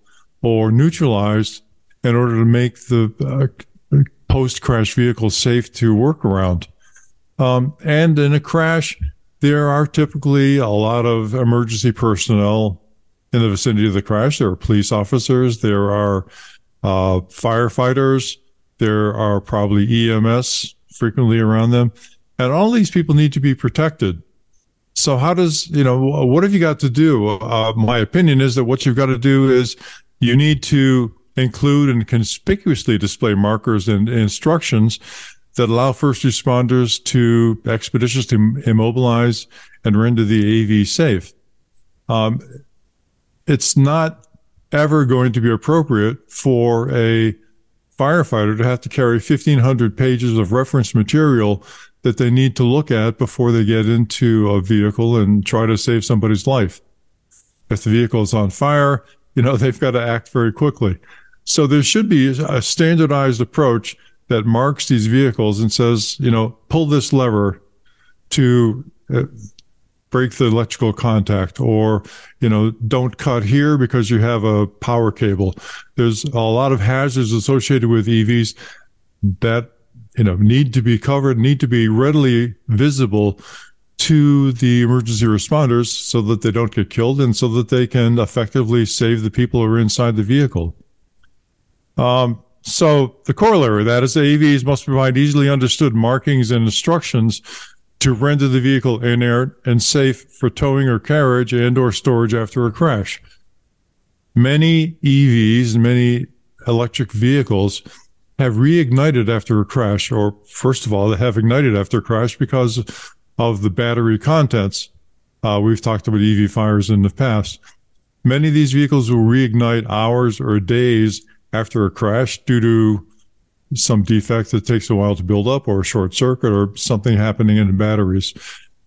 or neutralized in order to make the uh, post crash vehicle safe to work around. Um, and in a crash, there are typically a lot of emergency personnel in the vicinity of the crash. There are police officers, there are uh, firefighters, there are probably EMS frequently around them. And all these people need to be protected. So how does, you know, what have you got to do? Uh, my opinion is that what you've got to do is you need to include and conspicuously display markers and instructions that allow first responders to expeditiously immobilize and render the AV safe. Um, it's not ever going to be appropriate for a firefighter to have to carry 1500 pages of reference material that they need to look at before they get into a vehicle and try to save somebody's life. If the vehicle is on fire, you know, they've got to act very quickly. So there should be a standardized approach that marks these vehicles and says, you know, pull this lever to uh, break the electrical contact or, you know, don't cut here because you have a power cable. There's a lot of hazards associated with EVs that, you know, need to be covered, need to be readily visible to the emergency responders so that they don't get killed and so that they can effectively save the people who are inside the vehicle. Um, so the corollary of that is AVs must provide easily understood markings and instructions to render the vehicle inert and safe for towing or carriage and or storage after a crash. Many EVs, many electric vehicles have reignited after a crash, or first of all, they have ignited after a crash because of the battery contents. Uh, we've talked about EV fires in the past. Many of these vehicles will reignite hours or days after a crash due to some defect that takes a while to build up or a short circuit or something happening in the batteries.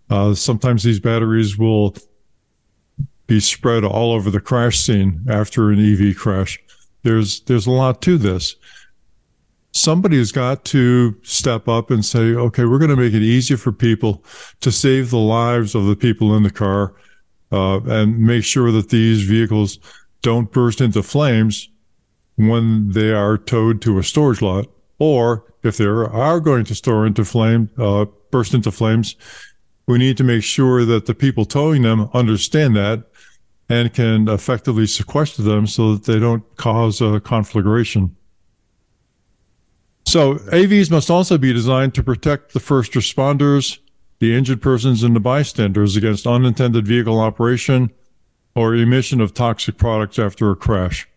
Uh, sometimes these batteries will be spread all over the crash scene after an EV crash. There's, there's a lot to this somebody has got to step up and say, okay, we're going to make it easier for people to save the lives of the people in the car uh, and make sure that these vehicles don't burst into flames when they are towed to a storage lot. Or if they are going to store into flame, uh, burst into flames, we need to make sure that the people towing them understand that and can effectively sequester them so that they don't cause a conflagration. So AVs must also be designed to protect the first responders, the injured persons, and the bystanders against unintended vehicle operation or emission of toxic products after a crash.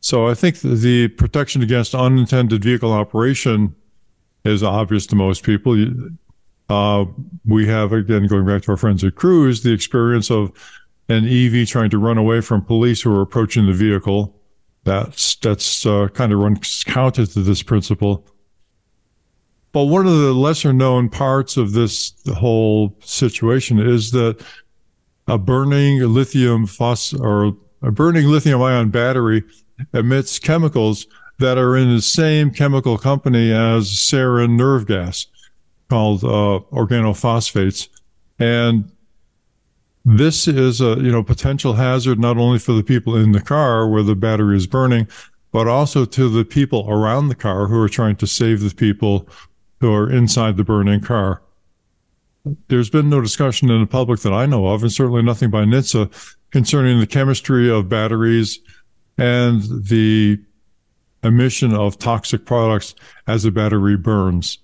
So I think the protection against unintended vehicle operation is obvious to most people. Uh, we have, again, going back to our friends at Cruise, the experience of an EV trying to run away from police who are approaching the vehicle that's that's uh, kind of runs counter to this principle. But one of the lesser known parts of this whole situation is that a burning lithium phos or a burning lithium ion battery emits chemicals that are in the same chemical company as sarin nerve gas called uh, organophosphates. And this is a you know potential hazard not only for the people in the car where the battery is burning, but also to the people around the car who are trying to save the people who are inside the burning car. There's been no discussion in the public that I know of, and certainly nothing by NHTSA concerning the chemistry of batteries and the emission of toxic products as a battery burns.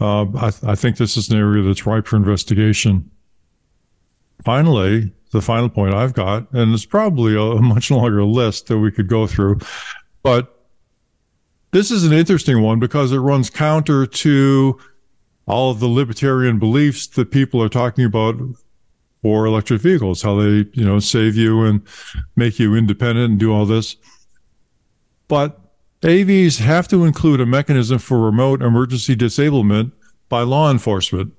Uh, I, th- I, think this is an area that's ripe for investigation. Finally, the final point I've got, and it's probably a, much longer list that we could go through, but this is an interesting one because it runs counter to all of the libertarian beliefs that people are talking about for electric vehicles, how they, you know, save you and make you independent and do all this. But AVs have to include a mechanism for remote emergency disablement by law enforcement.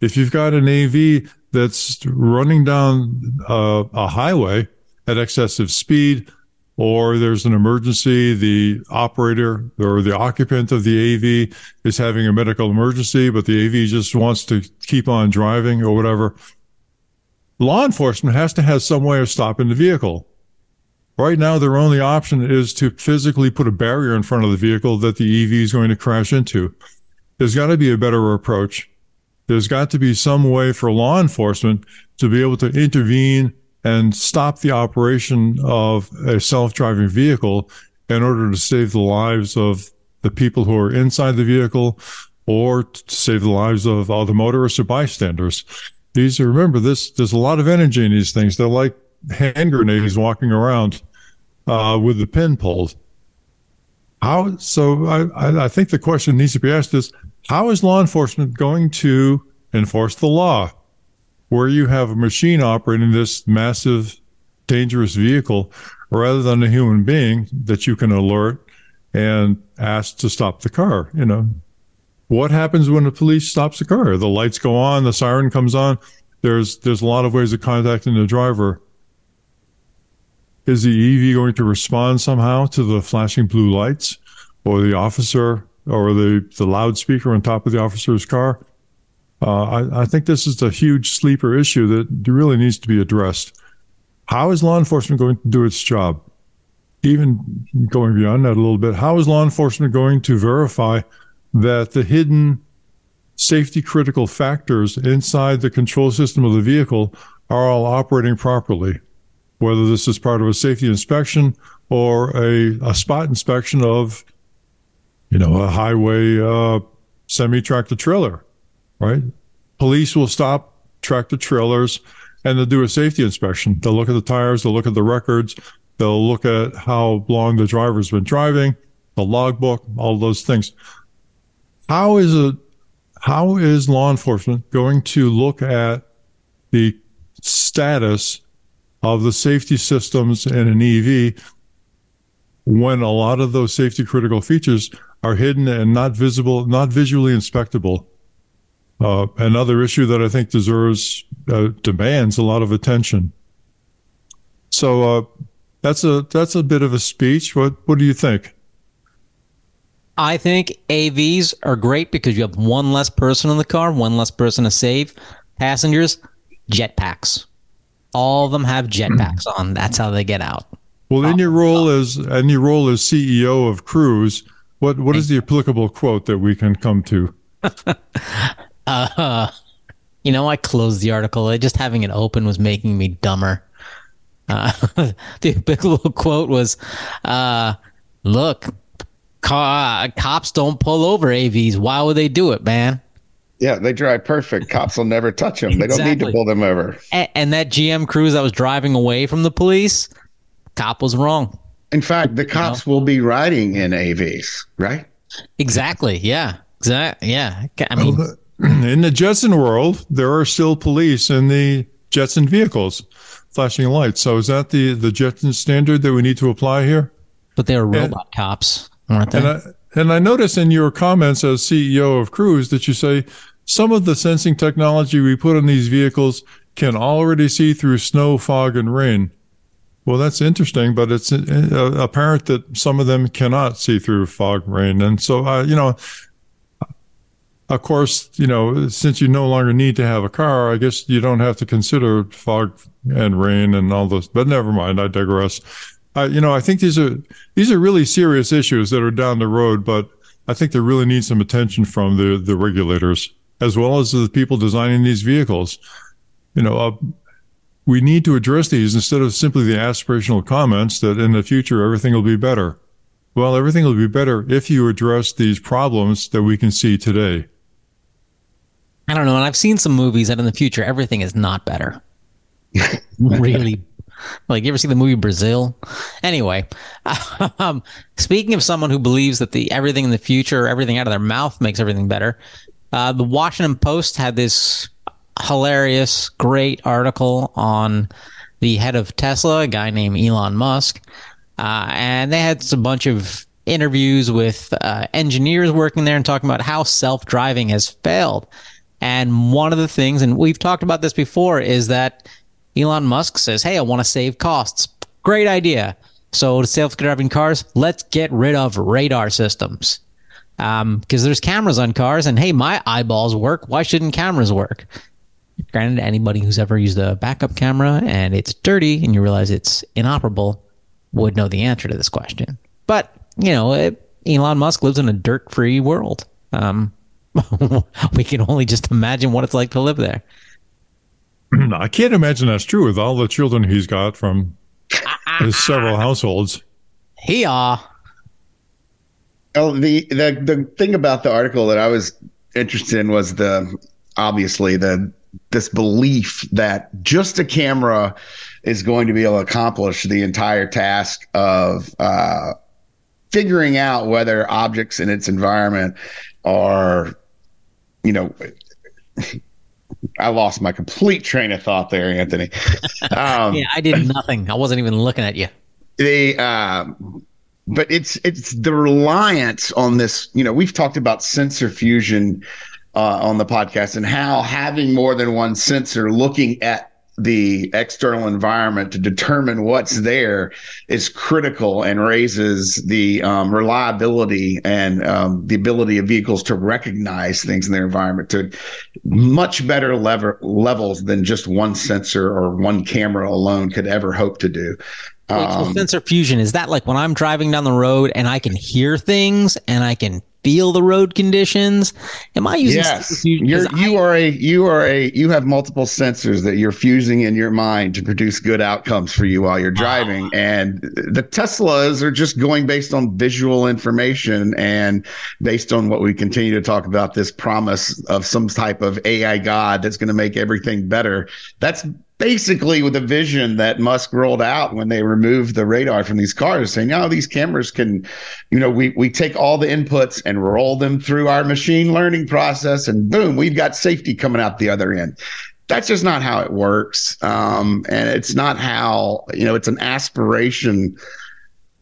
If you've got an AV that's running down uh, a highway at excessive speed, or there's an emergency, the operator or the occupant of the AV is having a medical emergency, but the AV just wants to keep on driving or whatever. Law enforcement has to have some way of stopping the vehicle. Right now, their only option is to physically put a barrier in front of the vehicle that the EV is going to crash into. There's got to be a better approach. There's got to be some way for law enforcement to be able to intervene and stop the operation of a self-driving vehicle in order to save the lives of the people who are inside the vehicle or to save the lives of other motorists or bystanders. These are, remember this, there's a lot of energy in these things. They're like hand grenades walking around uh, with the pin pulled. How? So I, I think the question needs to be asked is how is law enforcement going to enforce the law where you have a machine operating this massive, dangerous vehicle rather than a human being that you can alert and ask to stop the car? You know, what happens when the police stops the car? The lights go on, the siren comes on. There's there's a lot of ways of contacting the driver. Is the EV going to respond somehow to the flashing blue lights or the officer or the, the loudspeaker on top of the officer's car? Uh, I, I, think this is a huge sleeper issue that really needs to be addressed. How is law enforcement going to do its job? Even going beyond that a little bit, how is law enforcement going to verify that the hidden safety critical factors inside the control system of the vehicle are all operating properly? whether this is part of a safety inspection or a, a spot inspection of, you know, a highway uh, semi tractor trailer, right? Police will stop tractor trailers and they'll do a safety inspection. They'll look at the tires, they'll look at the records, they'll look at how long the driver's been driving, the logbook, all those things. How is it? How is law enforcement going to look at the status of the safety systems in an EV when a lot of those safety critical features are hidden and not visible, not visually inspectable. Uh, another issue that I think deserves, uh, demands a lot of attention. So, uh, that's a, that's a bit of a speech. What, what do you think? I think AVs are great because you have one less person in the car, one less person to save. Passengers, jetpacks. All of them have jetpacks on. That's how they get out. Well, in your role as in your role as CEO of Cruise, what what is the applicable quote that we can come to? uh, you know, I closed the article. Just having it open was making me dumber. Uh, the applicable quote was, uh, "Look, cops don't pull over AVs. Why would they do it, man?" Yeah, they drive perfect. Cops will never touch them. They exactly. don't need to pull them over. And, and, that GM Cruise that was driving away from the police, cop was wrong. In fact, the cops you know? will be riding in AVs, right? Exactly. Yeah. Exactly. Yeah. I mean, in the Jetson world, there are still police in the Jetson vehicles flashing lights. So is that the the Jetson standard that we need to apply here? But they're robot and, cops, aren't they? And I, and I notice in your comments as CEO of Cruise that you say some of the sensing technology we put on these vehicles can already see through snow, fog, and rain. Well, that's interesting, but it's uh, apparent that some of them cannot see through fog, rain, and so uh, you know. Of course, you know, since you no longer need to have a car, I guess you don't have to consider fog and rain and all this. But never mind, I digress. Uh, you know, I think these are these are really serious issues that are down the road, but I think they really need some attention from the the regulators as well as the people designing these vehicles. You know, uh, we need to address these instead of simply the aspirational comments that in the future everything will be better. Well, everything will be better if you address these problems that we can see today. I don't know. And I've seen some movies that in the future everything is not better. really like you ever see the movie Brazil? Anyway, um, speaking of someone who believes that the everything in the future, everything out of their mouth makes everything better, uh, the Washington Post had this hilarious, great article on the head of Tesla, a guy named Elon Musk, uh, and they had a bunch of interviews with uh, engineers working there and talking about how self-driving has failed. And one of the things, and we've talked about this before, is that Elon Musk says, Hey, I want to save costs. Great idea. So, to self driving cars, let's get rid of radar systems. Because um, there's cameras on cars, and hey, my eyeballs work. Why shouldn't cameras work? Granted, anybody who's ever used a backup camera and it's dirty and you realize it's inoperable would know the answer to this question. But, you know, it, Elon Musk lives in a dirt free world. Um, we can only just imagine what it's like to live there. I can't imagine that's true with all the children he's got from his several households. He are. Oh, the the the thing about the article that I was interested in was the obviously the this belief that just a camera is going to be able to accomplish the entire task of uh, figuring out whether objects in its environment are, you know, I lost my complete train of thought there, Anthony. Um, yeah, I did nothing. I wasn't even looking at you. The um, but it's it's the reliance on this. You know, we've talked about sensor fusion uh, on the podcast and how having more than one sensor looking at the external environment to determine what's there is critical and raises the um, reliability and um, the ability of vehicles to recognize things in their environment to much better lever- levels than just one sensor or one camera alone could ever hope to do. Wait, so um, sensor fusion is that like when I'm driving down the road and I can hear things and I can feel the road conditions? Am I using yes? You're, you I, are a you are a you have multiple sensors that you're fusing in your mind to produce good outcomes for you while you're driving. Uh, and the Teslas are just going based on visual information and based on what we continue to talk about this promise of some type of AI god that's going to make everything better. That's basically with the vision that Musk rolled out when they removed the radar from these cars, saying, "Oh, these cameras can, you know, we we take all the inputs and roll them through our machine learning process, and boom, we've got safety coming out the other end." That's just not how it works, um, and it's not how you know. It's an aspiration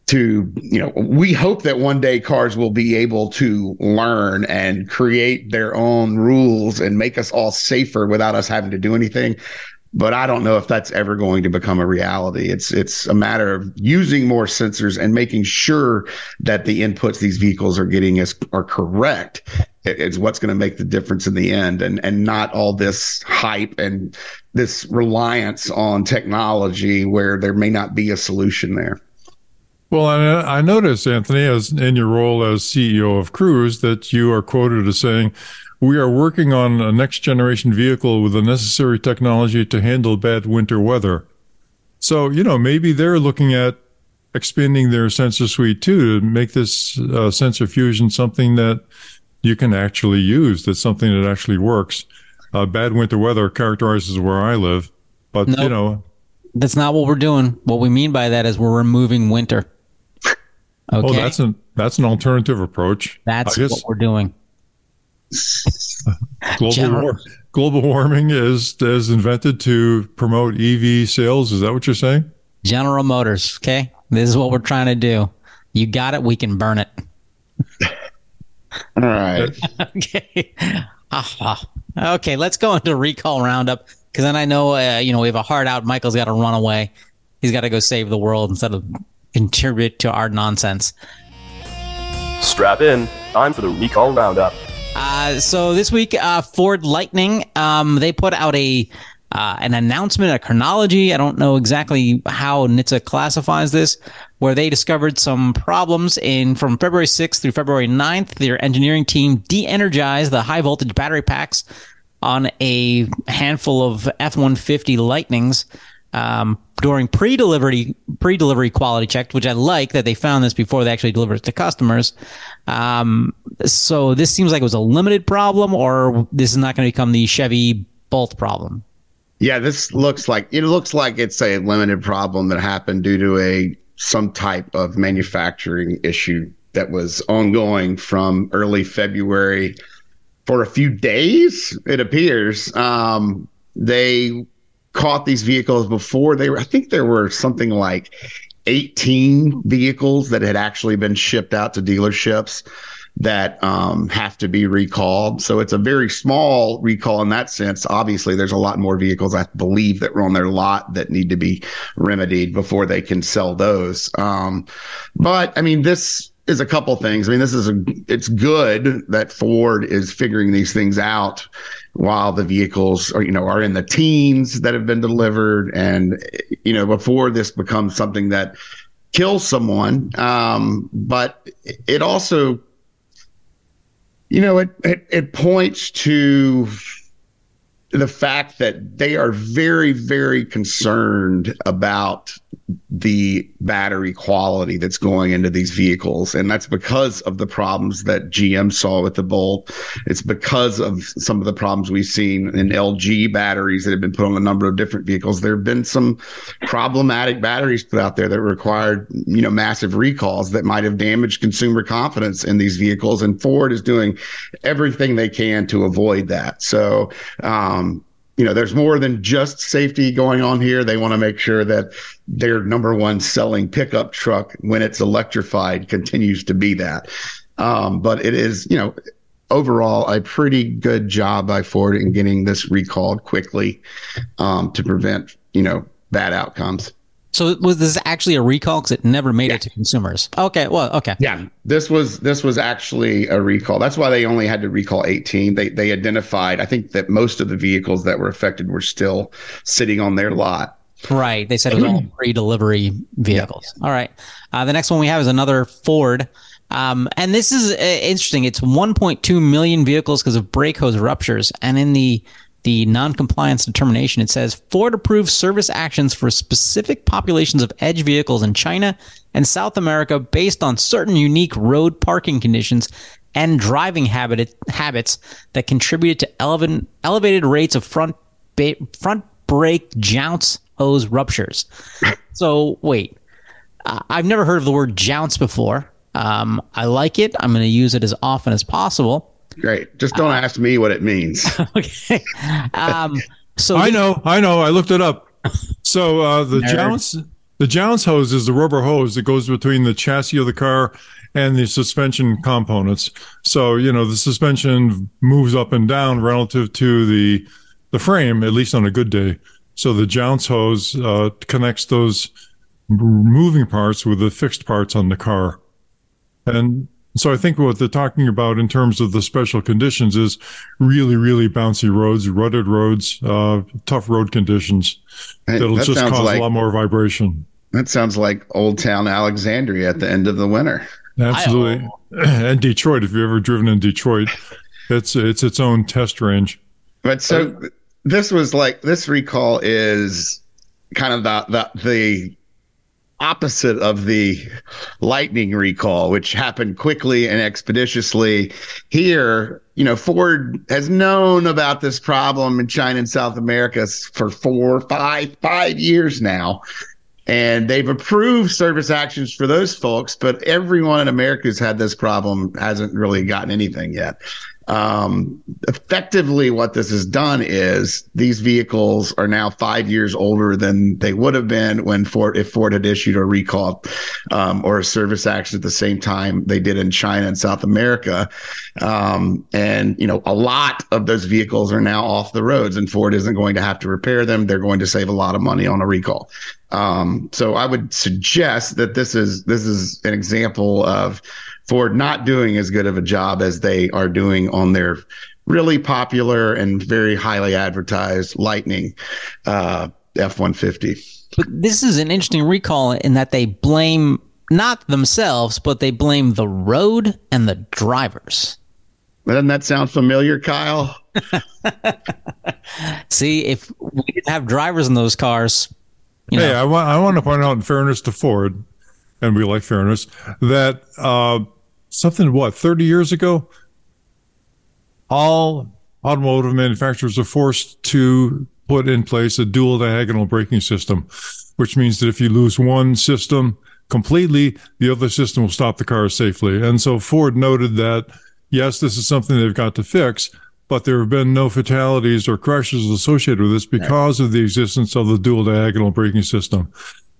to you know we hope that one day cars will be able to learn and create their own rules and make us all safer without us having to do anything but I don't know if that's ever going to become a reality. It's it's a matter of using more sensors and making sure that the inputs these vehicles are getting is are correct. It's what's going to make the difference in the end, and and not all this hype and this reliance on technology where there may not be a solution there. Well, I, uh, I noticed, Anthony, as in your role as CEO of Cruise, that you are quoted as saying, we are working on a next generation vehicle with the necessary technology to handle bad winter weather. So, you know, maybe they're looking at expanding their sensor suite too to make this uh, sensor fusion something that you can actually use. That's something that actually works. Uh, bad winter weather characterizes where I live, but nope. you know, that's not what we're doing. What we mean by that is we're removing winter. Okay. Oh, that's an that's an alternative approach. That's what we're doing global, war, global warming is is invented to promote EV sales. Is that what you're saying? General Motors. Okay, this is what we're trying to do. You got it. We can burn it. All right. okay. Ah, okay. Let's go into recall roundup because then I know uh, you know we have a hard out. Michael's got to run away. he's got to go save the world instead of contribute to our nonsense. Strap in. Time for the recall roundup. Uh, so this week, uh, Ford Lightning, um, they put out a uh, an announcement, a chronology. I don't know exactly how NHTSA classifies this, where they discovered some problems in from February 6th through February 9th. Their engineering team de-energized the high voltage battery packs on a handful of F-150 Lightnings um, during pre-delivery pre-delivery quality check, which I like that they found this before they actually delivered it to customers. Um, so this seems like it was a limited problem, or this is not going to become the Chevy Bolt problem. Yeah, this looks like it looks like it's a limited problem that happened due to a some type of manufacturing issue that was ongoing from early February for a few days. It appears um, they caught these vehicles before they were. I think there were something like 18 vehicles that had actually been shipped out to dealerships that um, have to be recalled. So it's a very small recall in that sense. Obviously, there's a lot more vehicles, I believe, that were on their lot that need to be remedied before they can sell those. Um, but I mean, this is a couple things. I mean, this is a, it's good that Ford is figuring these things out while the vehicles are, you know, are in the teens that have been delivered. And, you know, before this becomes something that kills someone. Um, but it also you know, it, it, it points to the fact that they are very, very concerned about the battery quality that's going into these vehicles. And that's because of the problems that GM saw with the Bolt. It's because of some of the problems we've seen in LG batteries that have been put on a number of different vehicles. There have been some problematic batteries put out there that required, you know, massive recalls that might have damaged consumer confidence in these vehicles. And Ford is doing everything they can to avoid that. So, um, you know, there's more than just safety going on here. They want to make sure that their number one selling pickup truck, when it's electrified, continues to be that. Um, but it is, you know, overall a pretty good job by Ford in getting this recalled quickly um, to prevent, you know, bad outcomes. So was this actually a recall because it never made yeah. it to consumers? Okay, well, okay. Yeah, this was this was actually a recall. That's why they only had to recall 18. They they identified. I think that most of the vehicles that were affected were still sitting on their lot. Right. They said it was all pre-delivery vehicles. Yeah. All right. Uh, the next one we have is another Ford. Um, and this is uh, interesting. It's 1.2 million vehicles because of brake hose ruptures. And in the the non-compliance determination, it says Ford approved service actions for specific populations of edge vehicles in China and South America based on certain unique road parking conditions and driving habit, habits that contributed to elevated, elevated rates of front ba- front brake jounce hose ruptures. So wait, uh, I've never heard of the word jounce before. Um, I like it. I'm going to use it as often as possible. Great. Just don't uh, ask me what it means. okay. Um, so I know, I know. I looked it up. So uh, the Nerd. jounce, the jounce hose is the rubber hose that goes between the chassis of the car and the suspension components. So you know the suspension moves up and down relative to the the frame, at least on a good day. So the jounce hose uh, connects those moving parts with the fixed parts on the car. And so I think what they're talking about in terms of the special conditions is really, really bouncy roads, rutted roads, uh, tough road conditions that'll that just cause like, a lot more vibration. That sounds like Old Town Alexandria at the end of the winter. Absolutely, and Detroit. If you've ever driven in Detroit, it's it's its own test range. But so this was like this recall is kind of the the the opposite of the lightning recall, which happened quickly and expeditiously. Here, you know, Ford has known about this problem in China and South America for four, five, five years now. And they've approved service actions for those folks, but everyone in America who's had this problem hasn't really gotten anything yet. Um, effectively, what this has done is these vehicles are now five years older than they would have been when Ford, if Ford had issued a recall um, or a service action at the same time they did in China and South America. Um, and you know, a lot of those vehicles are now off the roads, and Ford isn't going to have to repair them. They're going to save a lot of money on a recall. Um, so I would suggest that this is this is an example of Ford not doing as good of a job as they are doing on their really popular and very highly advertised Lightning uh, F one fifty. But this is an interesting recall in that they blame not themselves, but they blame the road and the drivers. Doesn't that sound familiar, Kyle? See, if we didn't have drivers in those cars, you hey. I want I want to point out in fairness to Ford, and we like fairness, that uh, something what 30 years ago? All automotive manufacturers are forced to put in place a dual diagonal braking system which means that if you lose one system completely the other system will stop the car safely. And so ford noted that yes this is something they've got to fix but there have been no fatalities or crashes associated with this because of the existence of the dual diagonal braking system.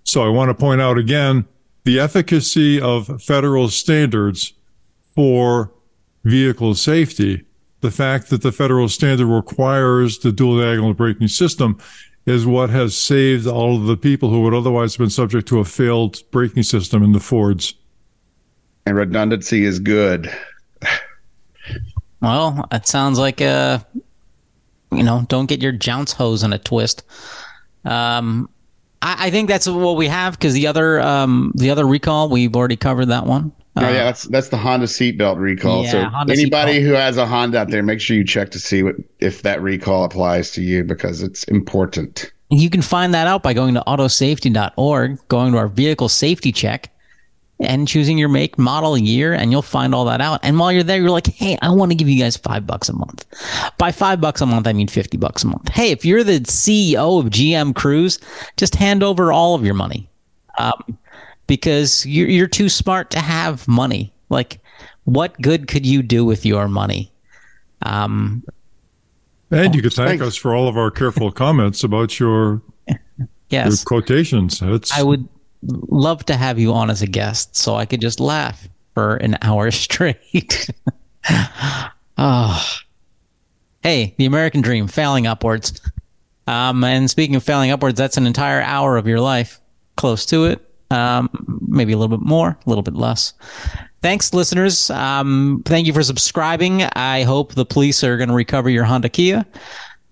So i want to point out again the efficacy of federal standards for vehicle safety, the fact that the federal standard requires the dual diagonal braking system is what has saved all of the people who would otherwise have been subject to a failed braking system in the Fords. And redundancy is good. Well, it sounds like a, you know, don't get your jounce hose in a twist. Um, I, I think that's what we have because the other, um, the other recall we've already covered that one. Oh, yeah, that's that's the Honda seatbelt recall. Yeah, so Honda anybody who has a Honda out there, make sure you check to see what if that recall applies to you because it's important. You can find that out by going to autosafety.org, going to our vehicle safety check, and choosing your make, model, year, and you'll find all that out. And while you're there, you're like, hey, I want to give you guys five bucks a month. By five bucks a month, I mean 50 bucks a month. Hey, if you're the CEO of GM Cruise, just hand over all of your money. Um, because you're, you're too smart to have money. Like, what good could you do with your money? Um, and you could thank us for all of our careful comments about your, yes. your quotations. It's, I would love to have you on as a guest so I could just laugh for an hour straight. oh. Hey, the American dream, failing upwards. Um, and speaking of failing upwards, that's an entire hour of your life, close to it um, maybe a little bit more, a little bit less. Thanks, listeners. Um, thank you for subscribing. I hope the police are going to recover your Hyundai Kia.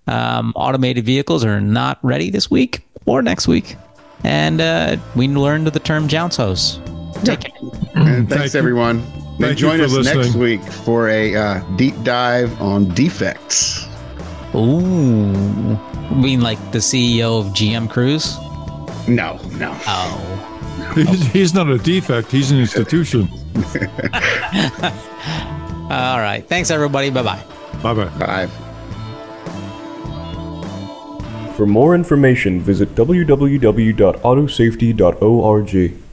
Um, automated vehicles are not ready this week or next week. And uh, we learned the term jounce hose. Take care. And thanks, Thank everyone. And join us listening. next week for a uh, deep dive on defects. Ooh. You mean like the CEO of GM Cruise? No, no. Oh. He's, he's not a defect, he's an institution. All right. Thanks, everybody. Bye bye. Bye bye. Bye. For more information, visit www.autosafety.org.